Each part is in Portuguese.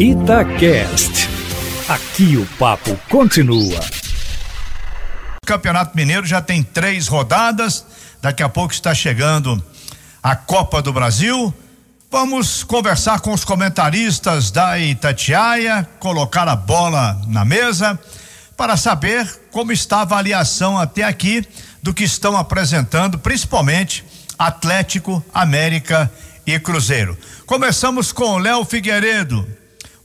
Itacast. Aqui o papo continua. O Campeonato Mineiro já tem três rodadas. Daqui a pouco está chegando a Copa do Brasil. Vamos conversar com os comentaristas da Itatiaia, colocar a bola na mesa para saber como está a avaliação até aqui do que estão apresentando, principalmente Atlético, América e Cruzeiro. Começamos com Léo Figueiredo.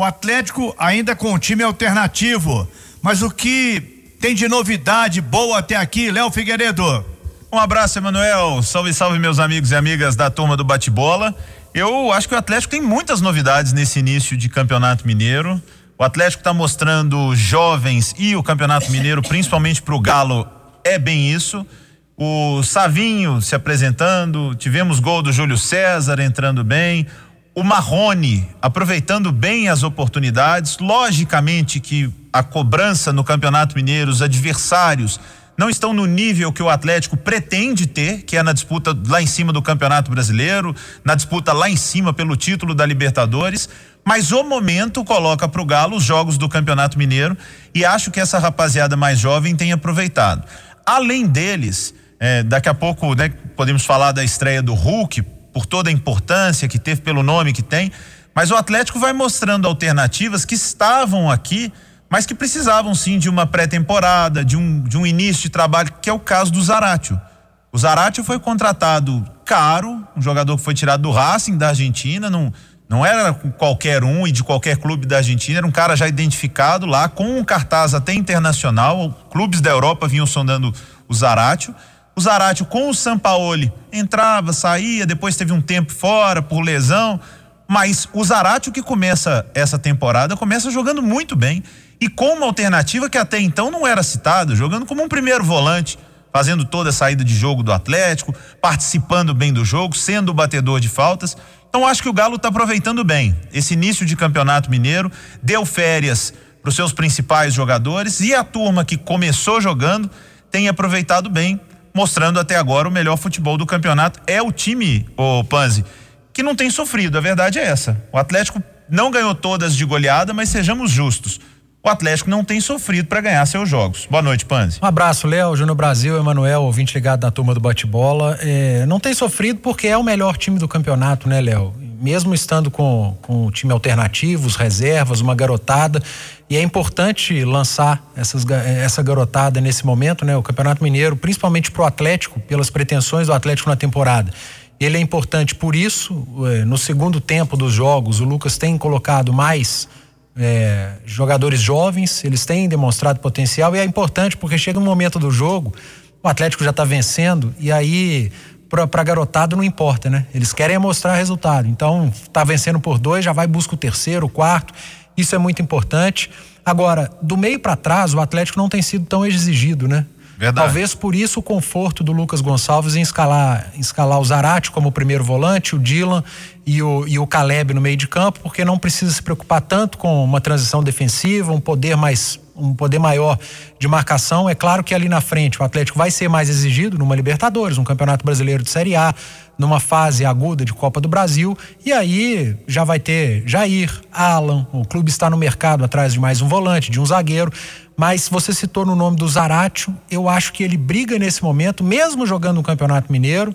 O Atlético ainda com um time alternativo, mas o que tem de novidade boa até aqui, Léo Figueiredo? Um abraço, Emanuel. Salve, salve, meus amigos e amigas da turma do bate-bola. Eu acho que o Atlético tem muitas novidades nesse início de campeonato mineiro. O Atlético está mostrando jovens e o campeonato mineiro, principalmente para o Galo, é bem isso. O Savinho se apresentando, tivemos gol do Júlio César entrando bem o Marrone aproveitando bem as oportunidades. Logicamente que a cobrança no Campeonato Mineiro, os adversários não estão no nível que o Atlético pretende ter, que é na disputa lá em cima do Campeonato Brasileiro, na disputa lá em cima pelo título da Libertadores. Mas o momento coloca para o Galo os jogos do Campeonato Mineiro e acho que essa rapaziada mais jovem tem aproveitado. Além deles, eh, daqui a pouco né, podemos falar da estreia do Hulk, por toda a importância que teve, pelo nome que tem, mas o Atlético vai mostrando alternativas que estavam aqui, mas que precisavam sim de uma pré-temporada, de um, de um início de trabalho, que é o caso do Zaratio. O Zaratio foi contratado caro, um jogador que foi tirado do Racing da Argentina, não, não era qualquer um e de qualquer clube da Argentina, era um cara já identificado lá, com um cartaz até internacional, clubes da Europa vinham sondando o Zaratio. O Zaratio com o Sampaoli entrava, saía, depois teve um tempo fora por lesão, mas o Zaratio que começa essa temporada começa jogando muito bem e com uma alternativa que até então não era citada, jogando como um primeiro volante, fazendo toda a saída de jogo do Atlético, participando bem do jogo, sendo o batedor de faltas. Então acho que o Galo está aproveitando bem esse início de campeonato mineiro, deu férias para os seus principais jogadores e a turma que começou jogando tem aproveitado bem mostrando até agora o melhor futebol do campeonato. É o time, o Panzi, que não tem sofrido, a verdade é essa. O Atlético não ganhou todas de goleada, mas sejamos justos. O Atlético não tem sofrido para ganhar seus jogos. Boa noite, Panzi. Um abraço, Léo, Júnior Brasil, Emanuel, ouvinte ligado na turma do bate-bola. É, não tem sofrido porque é o melhor time do campeonato, né, Léo? Mesmo estando com, com o time alternativo, os reservas, uma garotada. E é importante lançar essas, essa garotada nesse momento, né? O Campeonato Mineiro, principalmente para o Atlético, pelas pretensões do Atlético na temporada. Ele é importante por isso. É, no segundo tempo dos jogos, o Lucas tem colocado mais é, jogadores jovens, eles têm demonstrado potencial e é importante porque chega um momento do jogo, o Atlético já está vencendo e aí para a garotada não importa, né? Eles querem mostrar resultado. Então, está vencendo por dois, já vai busca o terceiro, o quarto. Isso é muito importante. Agora, do meio para trás, o Atlético não tem sido tão exigido, né? Verdade. Talvez por isso o conforto do Lucas Gonçalves em escalar, escalar o Zarate como primeiro volante, o Dylan e o, e o Caleb no meio de campo, porque não precisa se preocupar tanto com uma transição defensiva, um poder mais um poder maior de marcação. É claro que ali na frente o Atlético vai ser mais exigido numa Libertadores, um Campeonato Brasileiro de Série A, numa fase aguda de Copa do Brasil. E aí já vai ter Jair, Alan, o clube está no mercado atrás de mais um volante, de um zagueiro. Mas você citou no nome do Zaratio, eu acho que ele briga nesse momento, mesmo jogando no Campeonato Mineiro,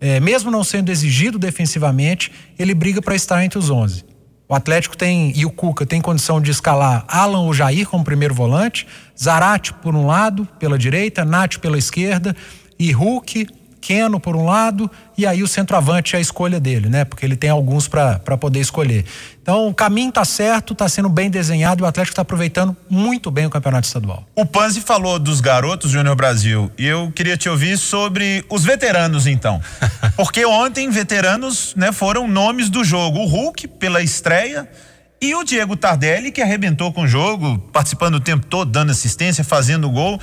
é, mesmo não sendo exigido defensivamente, ele briga para estar entre os 11. O Atlético tem, e o Cuca tem condição de escalar Alan ou Jair como primeiro volante, Zarate por um lado, pela direita, Nath pela esquerda e Hulk, Keno por um lado, e aí o centroavante é a escolha dele, né? Porque ele tem alguns para poder escolher. Então o caminho está certo, está sendo bem desenhado e o Atlético está aproveitando muito bem o campeonato estadual. O Panzi falou dos garotos Júnior Brasil e eu queria te ouvir sobre os veteranos então. Porque ontem veteranos, né, foram nomes do jogo. O Hulk pela estreia e o Diego Tardelli que arrebentou com o jogo, participando o tempo todo, dando assistência, fazendo gol.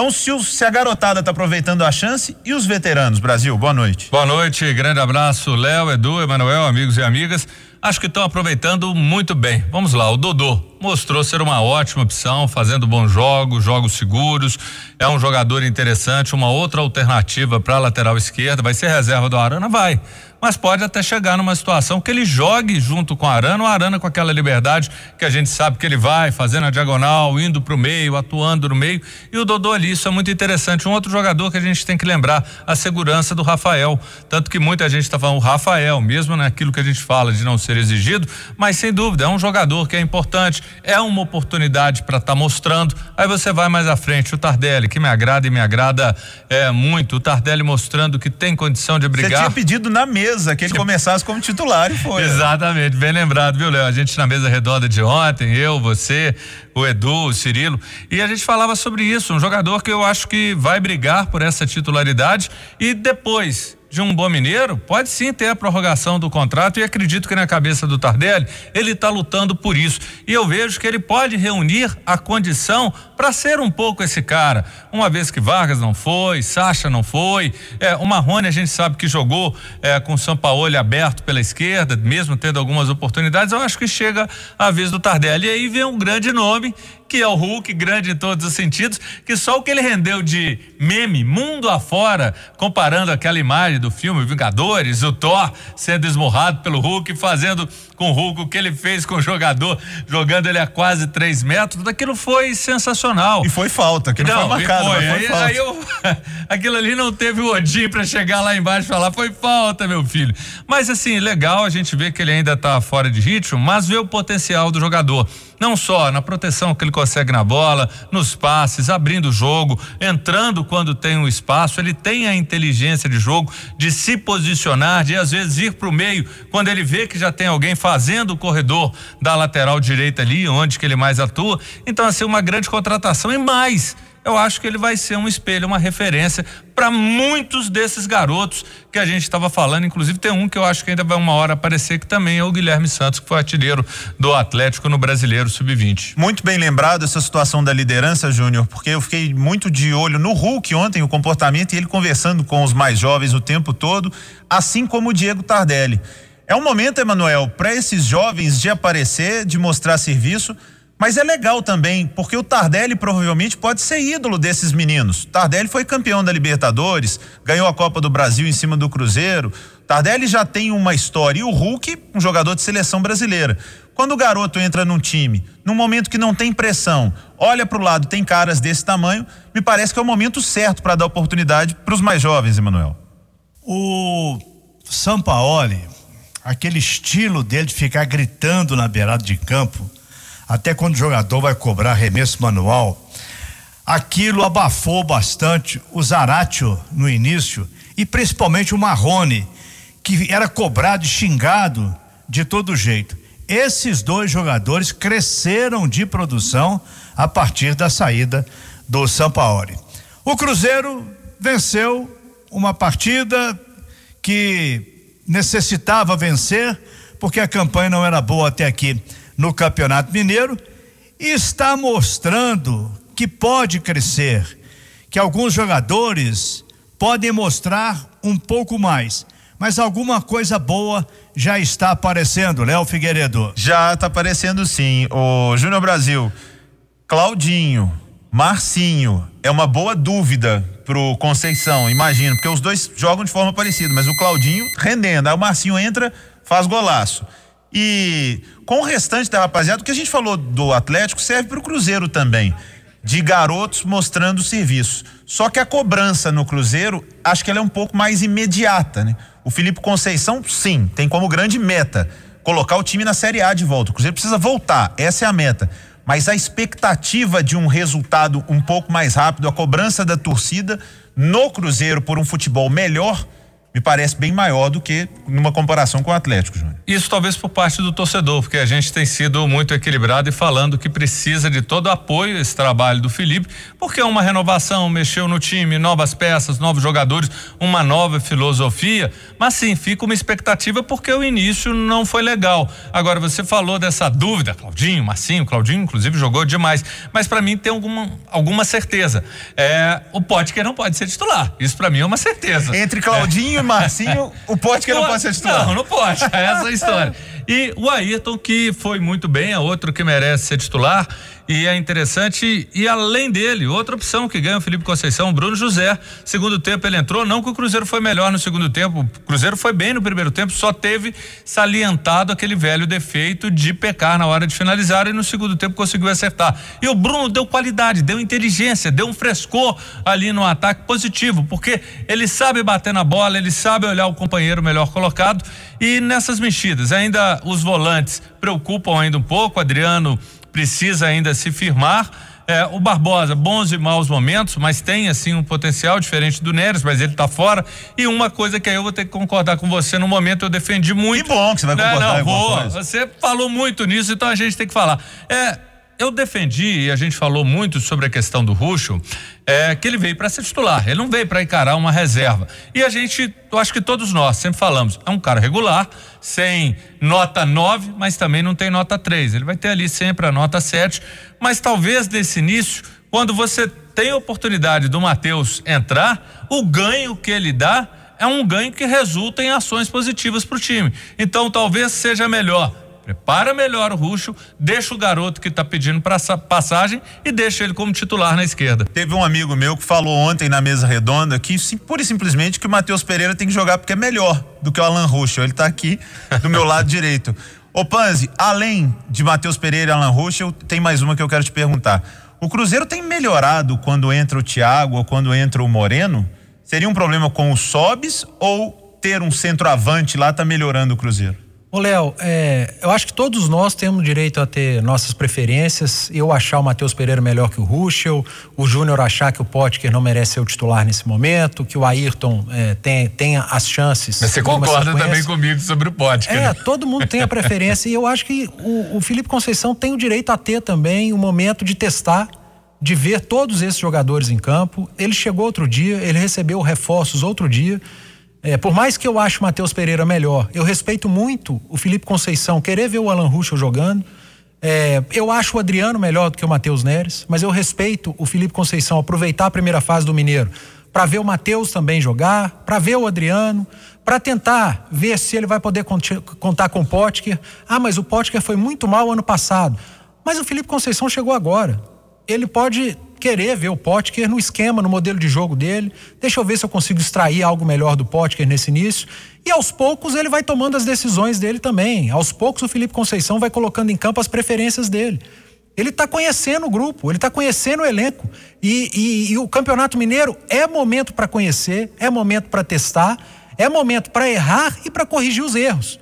Então, se, o, se a garotada está aproveitando a chance e os veteranos, Brasil, boa noite. Boa noite, grande abraço, Léo, Edu, Emanuel, amigos e amigas. Acho que estão aproveitando muito bem. Vamos lá, o Dodô mostrou ser uma ótima opção, fazendo bons jogos, jogos seguros. É um jogador interessante, uma outra alternativa para a lateral esquerda. Vai ser reserva do Arana? Vai. mas pode até chegar numa situação que ele jogue junto com a Arana, o Arana com aquela liberdade que a gente sabe que ele vai fazendo a diagonal, indo para o meio, atuando no meio, e o Dodô ali, isso é muito interessante. Um outro jogador que a gente tem que lembrar, a segurança do Rafael, tanto que muita gente está falando o Rafael, mesmo naquilo que a gente fala de não ser exigido, mas sem dúvida, é um jogador que é importante, é uma oportunidade para estar tá mostrando, aí você vai mais à frente, o Tardelli, que me agrada e me agrada é, muito, o Tardelli mostrando que tem condição de brigar. Você tinha pedido na mesa que ele começasse como titular e foi. Exatamente, bem lembrado, viu, Léo? A gente na mesa redonda de ontem, eu, você, o Edu, o Cirilo, e a gente falava sobre isso, um jogador que eu acho que vai brigar por essa titularidade e depois de um bom mineiro, pode sim ter a prorrogação do contrato e acredito que na cabeça do Tardelli ele está lutando por isso. E eu vejo que ele pode reunir a condição para ser um pouco esse cara. Uma vez que Vargas não foi, Sacha não foi, é, o Marrone a gente sabe que jogou é, com o São Paulo aberto pela esquerda, mesmo tendo algumas oportunidades, eu acho que chega a vez do Tardelli. E aí vem um grande nome que é o Hulk, grande em todos os sentidos, que só o que ele rendeu de meme mundo afora, comparando aquela imagem do filme Vingadores, o Thor sendo esmurrado pelo Hulk, fazendo com o Hulk o que ele fez com o jogador, jogando ele a quase três metros, aquilo foi sensacional. E foi falta, que não, não foi marcado, foi. foi aí, falta. Aí eu, aquilo ali não teve o Odin para chegar lá embaixo e falar, foi falta, meu filho. Mas assim, legal a gente ver que ele ainda tá fora de ritmo, mas vê o potencial do jogador não só na proteção que ele consegue na bola, nos passes, abrindo o jogo, entrando quando tem um espaço, ele tem a inteligência de jogo de se posicionar, de às vezes ir para o meio quando ele vê que já tem alguém fazendo o corredor da lateral direita ali, onde que ele mais atua. Então, assim, uma grande contratação e mais eu acho que ele vai ser um espelho, uma referência para muitos desses garotos que a gente estava falando. Inclusive, tem um que eu acho que ainda vai uma hora aparecer, que também é o Guilherme Santos, que foi artilheiro do Atlético no Brasileiro Sub-20. Muito bem lembrado essa situação da liderança, Júnior, porque eu fiquei muito de olho no Hulk ontem, o comportamento e ele conversando com os mais jovens o tempo todo, assim como o Diego Tardelli. É um momento, Emanuel, para esses jovens de aparecer, de mostrar serviço mas é legal também, porque o Tardelli provavelmente pode ser ídolo desses meninos. Tardelli foi campeão da Libertadores, ganhou a Copa do Brasil em cima do Cruzeiro. Tardelli já tem uma história. E o Hulk, um jogador de seleção brasileira. Quando o garoto entra num time, num momento que não tem pressão, olha para o lado, tem caras desse tamanho, me parece que é o momento certo para dar oportunidade para os mais jovens, Emanuel. O Sampaoli, aquele estilo dele de ficar gritando na beirada de campo, até quando o jogador vai cobrar arremesso manual, aquilo abafou bastante o Zaratio no início e principalmente o Marrone, que era cobrado e xingado de todo jeito. Esses dois jogadores cresceram de produção a partir da saída do Sampaoli. O Cruzeiro venceu uma partida que necessitava vencer, porque a campanha não era boa até aqui no Campeonato Mineiro e está mostrando que pode crescer, que alguns jogadores podem mostrar um pouco mais, mas alguma coisa boa já está aparecendo, Léo Figueiredo. Já está aparecendo sim. O Júnior Brasil, Claudinho, Marcinho, é uma boa dúvida pro Conceição, imagino, porque os dois jogam de forma parecida, mas o Claudinho rendendo, aí o Marcinho entra, faz golaço. E com o restante da rapaziada, o que a gente falou do Atlético serve para o Cruzeiro também. De garotos mostrando serviço. Só que a cobrança no Cruzeiro, acho que ela é um pouco mais imediata, né? O Felipe Conceição, sim, tem como grande meta colocar o time na Série A de volta. O Cruzeiro precisa voltar, essa é a meta. Mas a expectativa de um resultado um pouco mais rápido, a cobrança da torcida no Cruzeiro por um futebol melhor, me parece bem maior do que numa comparação com o Atlético, Júnior. Isso talvez por parte do torcedor, porque a gente tem sido muito equilibrado e falando que precisa de todo apoio esse trabalho do Felipe, porque é uma renovação, mexeu no time, novas peças, novos jogadores, uma nova filosofia, mas sim, fica uma expectativa porque o início não foi legal. Agora você falou dessa dúvida, Claudinho, Marcinho, Claudinho inclusive jogou demais, mas para mim tem alguma alguma certeza. É, o Potker não pode ser titular. Isso para mim é uma certeza. Entre Claudinho e Marcinho, o Potker não pode ser titular. Não, não pode. Essa é a história. E o Ayrton, que foi muito bem, é outro que merece ser titular. E é interessante, e além dele, outra opção que ganha o Felipe Conceição, Bruno José. Segundo tempo ele entrou, não que o Cruzeiro foi melhor no segundo tempo, o Cruzeiro foi bem no primeiro tempo, só teve salientado aquele velho defeito de pecar na hora de finalizar e no segundo tempo conseguiu acertar. E o Bruno deu qualidade, deu inteligência, deu um frescor ali no ataque positivo, porque ele sabe bater na bola, ele sabe olhar o companheiro melhor colocado e nessas mexidas, ainda os volantes preocupam ainda um pouco, Adriano precisa ainda se firmar. É, o Barbosa, bons e maus momentos, mas tem assim um potencial diferente do Neres, mas ele está fora. E uma coisa que aí eu vou ter que concordar com você no momento, eu defendi muito. Que bom que você vai concordar. Não, não vou. Você falou muito nisso, então a gente tem que falar. É, eu defendi, e a gente falou muito sobre a questão do Ruxo, é, que ele veio para ser titular, ele não veio para encarar uma reserva. E a gente, eu acho que todos nós sempre falamos, é um cara regular, sem nota 9, mas também não tem nota 3. Ele vai ter ali sempre a nota 7, mas talvez desse início, quando você tem a oportunidade do Matheus entrar, o ganho que ele dá é um ganho que resulta em ações positivas para o time. Então talvez seja melhor Prepara melhor o Ruxo, deixa o garoto que está pedindo passagem e deixa ele como titular na esquerda. Teve um amigo meu que falou ontem na mesa redonda que pura e simplesmente que o Matheus Pereira tem que jogar porque é melhor do que o Alan Ruxo. Ele está aqui do meu lado direito. Ô Panzi, além de Matheus Pereira e Alan Ruxo, tem mais uma que eu quero te perguntar. O Cruzeiro tem melhorado quando entra o Thiago ou quando entra o Moreno? Seria um problema com o Sobes ou ter um centroavante lá tá melhorando o Cruzeiro? Ô, Léo, é, eu acho que todos nós temos direito a ter nossas preferências. Eu achar o Matheus Pereira melhor que o Ruschel, o Júnior achar que o Potker não merece ser o titular nesse momento, que o Ayrton é, tem, tenha as chances. Mas você concorda também comigo sobre o Potker. É, né? todo mundo tem a preferência e eu acho que o, o Felipe Conceição tem o direito a ter também o momento de testar de ver todos esses jogadores em campo. Ele chegou outro dia, ele recebeu reforços outro dia. É, por mais que eu ache o Matheus Pereira melhor, eu respeito muito o Felipe Conceição querer ver o Alan Ruschel jogando. É, eu acho o Adriano melhor do que o Matheus Neres, mas eu respeito o Felipe Conceição aproveitar a primeira fase do Mineiro para ver o Matheus também jogar, para ver o Adriano, para tentar ver se ele vai poder contar com o Potker. Ah, mas o Potker foi muito mal ano passado. Mas o Felipe Conceição chegou agora. Ele pode querer ver o Potker no esquema, no modelo de jogo dele. Deixa eu ver se eu consigo extrair algo melhor do Potker nesse início. E aos poucos ele vai tomando as decisões dele também. Aos poucos o Felipe Conceição vai colocando em campo as preferências dele. Ele está conhecendo o grupo, ele está conhecendo o elenco. E, e, e o Campeonato Mineiro é momento para conhecer, é momento para testar, é momento para errar e para corrigir os erros.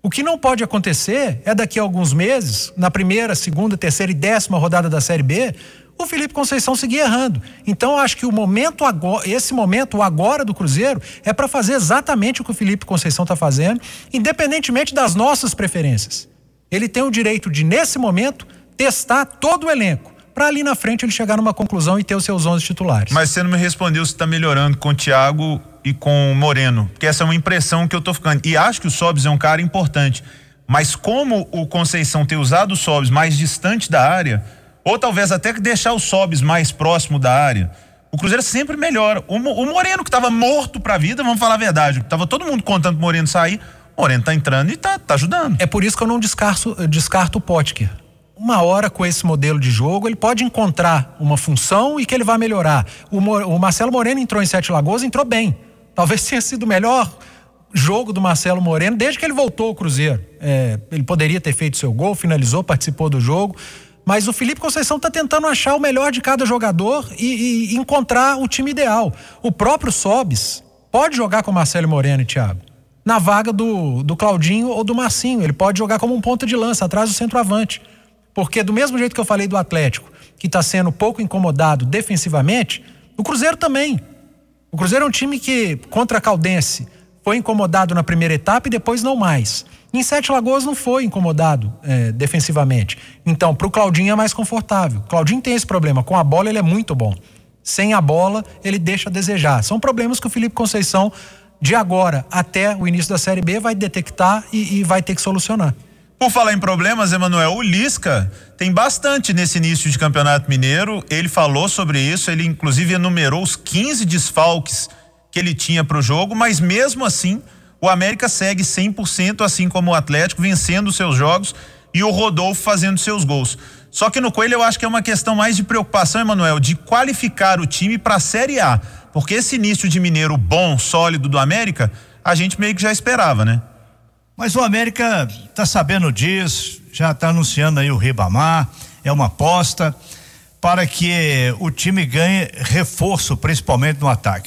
O que não pode acontecer é daqui a alguns meses, na primeira, segunda, terceira e décima rodada da Série B, o Felipe Conceição seguir errando. Então acho que o momento agora, esse momento, agora do Cruzeiro, é para fazer exatamente o que o Felipe Conceição está fazendo, independentemente das nossas preferências. Ele tem o direito de, nesse momento, testar todo o elenco para ali na frente ele chegar numa conclusão e ter os seus 11 titulares. Mas você não me respondeu se está melhorando com o Thiago e com o Moreno, porque essa é uma impressão que eu tô ficando. E acho que o Sobs é um cara importante, mas como o Conceição ter usado o Sobs mais distante da área, ou talvez até que deixar o Sobes mais próximo da área. O Cruzeiro sempre melhora. O, o Moreno que estava morto para a vida, vamos falar a verdade, tava todo mundo contando pro Moreno sair, o Moreno tá entrando e tá, tá ajudando. É por isso que eu não descarto, descarto o Potker. Uma hora com esse modelo de jogo, ele pode encontrar uma função e que ele vai melhorar. O, o Marcelo Moreno entrou em Sete Lagoas, entrou bem. Talvez tenha sido o melhor jogo do Marcelo Moreno desde que ele voltou ao Cruzeiro. É, ele poderia ter feito seu gol, finalizou, participou do jogo. Mas o Felipe Conceição está tentando achar o melhor de cada jogador e, e, encontrar o time ideal. O próprio Sobis pode jogar com Marcelo Moreno e Thiago. Na vaga do, do Claudinho ou do Marcinho. Ele pode jogar como um ponta de lança, atrás do centroavante. Porque, do mesmo jeito que eu falei do Atlético, que está sendo pouco incomodado defensivamente, o Cruzeiro também. O Cruzeiro é um time que, contra a Caldense, foi incomodado na primeira etapa e depois não mais. Em Sete Lagoas não foi incomodado é, defensivamente. Então, para o Claudinho é mais confortável. Claudinho tem esse problema. Com a bola, ele é muito bom. Sem a bola, ele deixa a desejar. São problemas que o Felipe Conceição, de agora até o início da Série B, vai detectar e, e vai ter que solucionar. Por falar em problemas, Emanuel, o Lisca tem bastante nesse início de Campeonato Mineiro. Ele falou sobre isso, ele inclusive enumerou os 15 desfalques que ele tinha para o jogo, mas mesmo assim o América segue 100%, assim como o Atlético, vencendo seus jogos e o Rodolfo fazendo seus gols. Só que no Coelho eu acho que é uma questão mais de preocupação, Emanuel, de qualificar o time para a Série A. Porque esse início de Mineiro bom, sólido do América, a gente meio que já esperava, né? Mas o América está sabendo disso, já está anunciando aí o Ribamar, é uma aposta para que o time ganhe reforço, principalmente no ataque.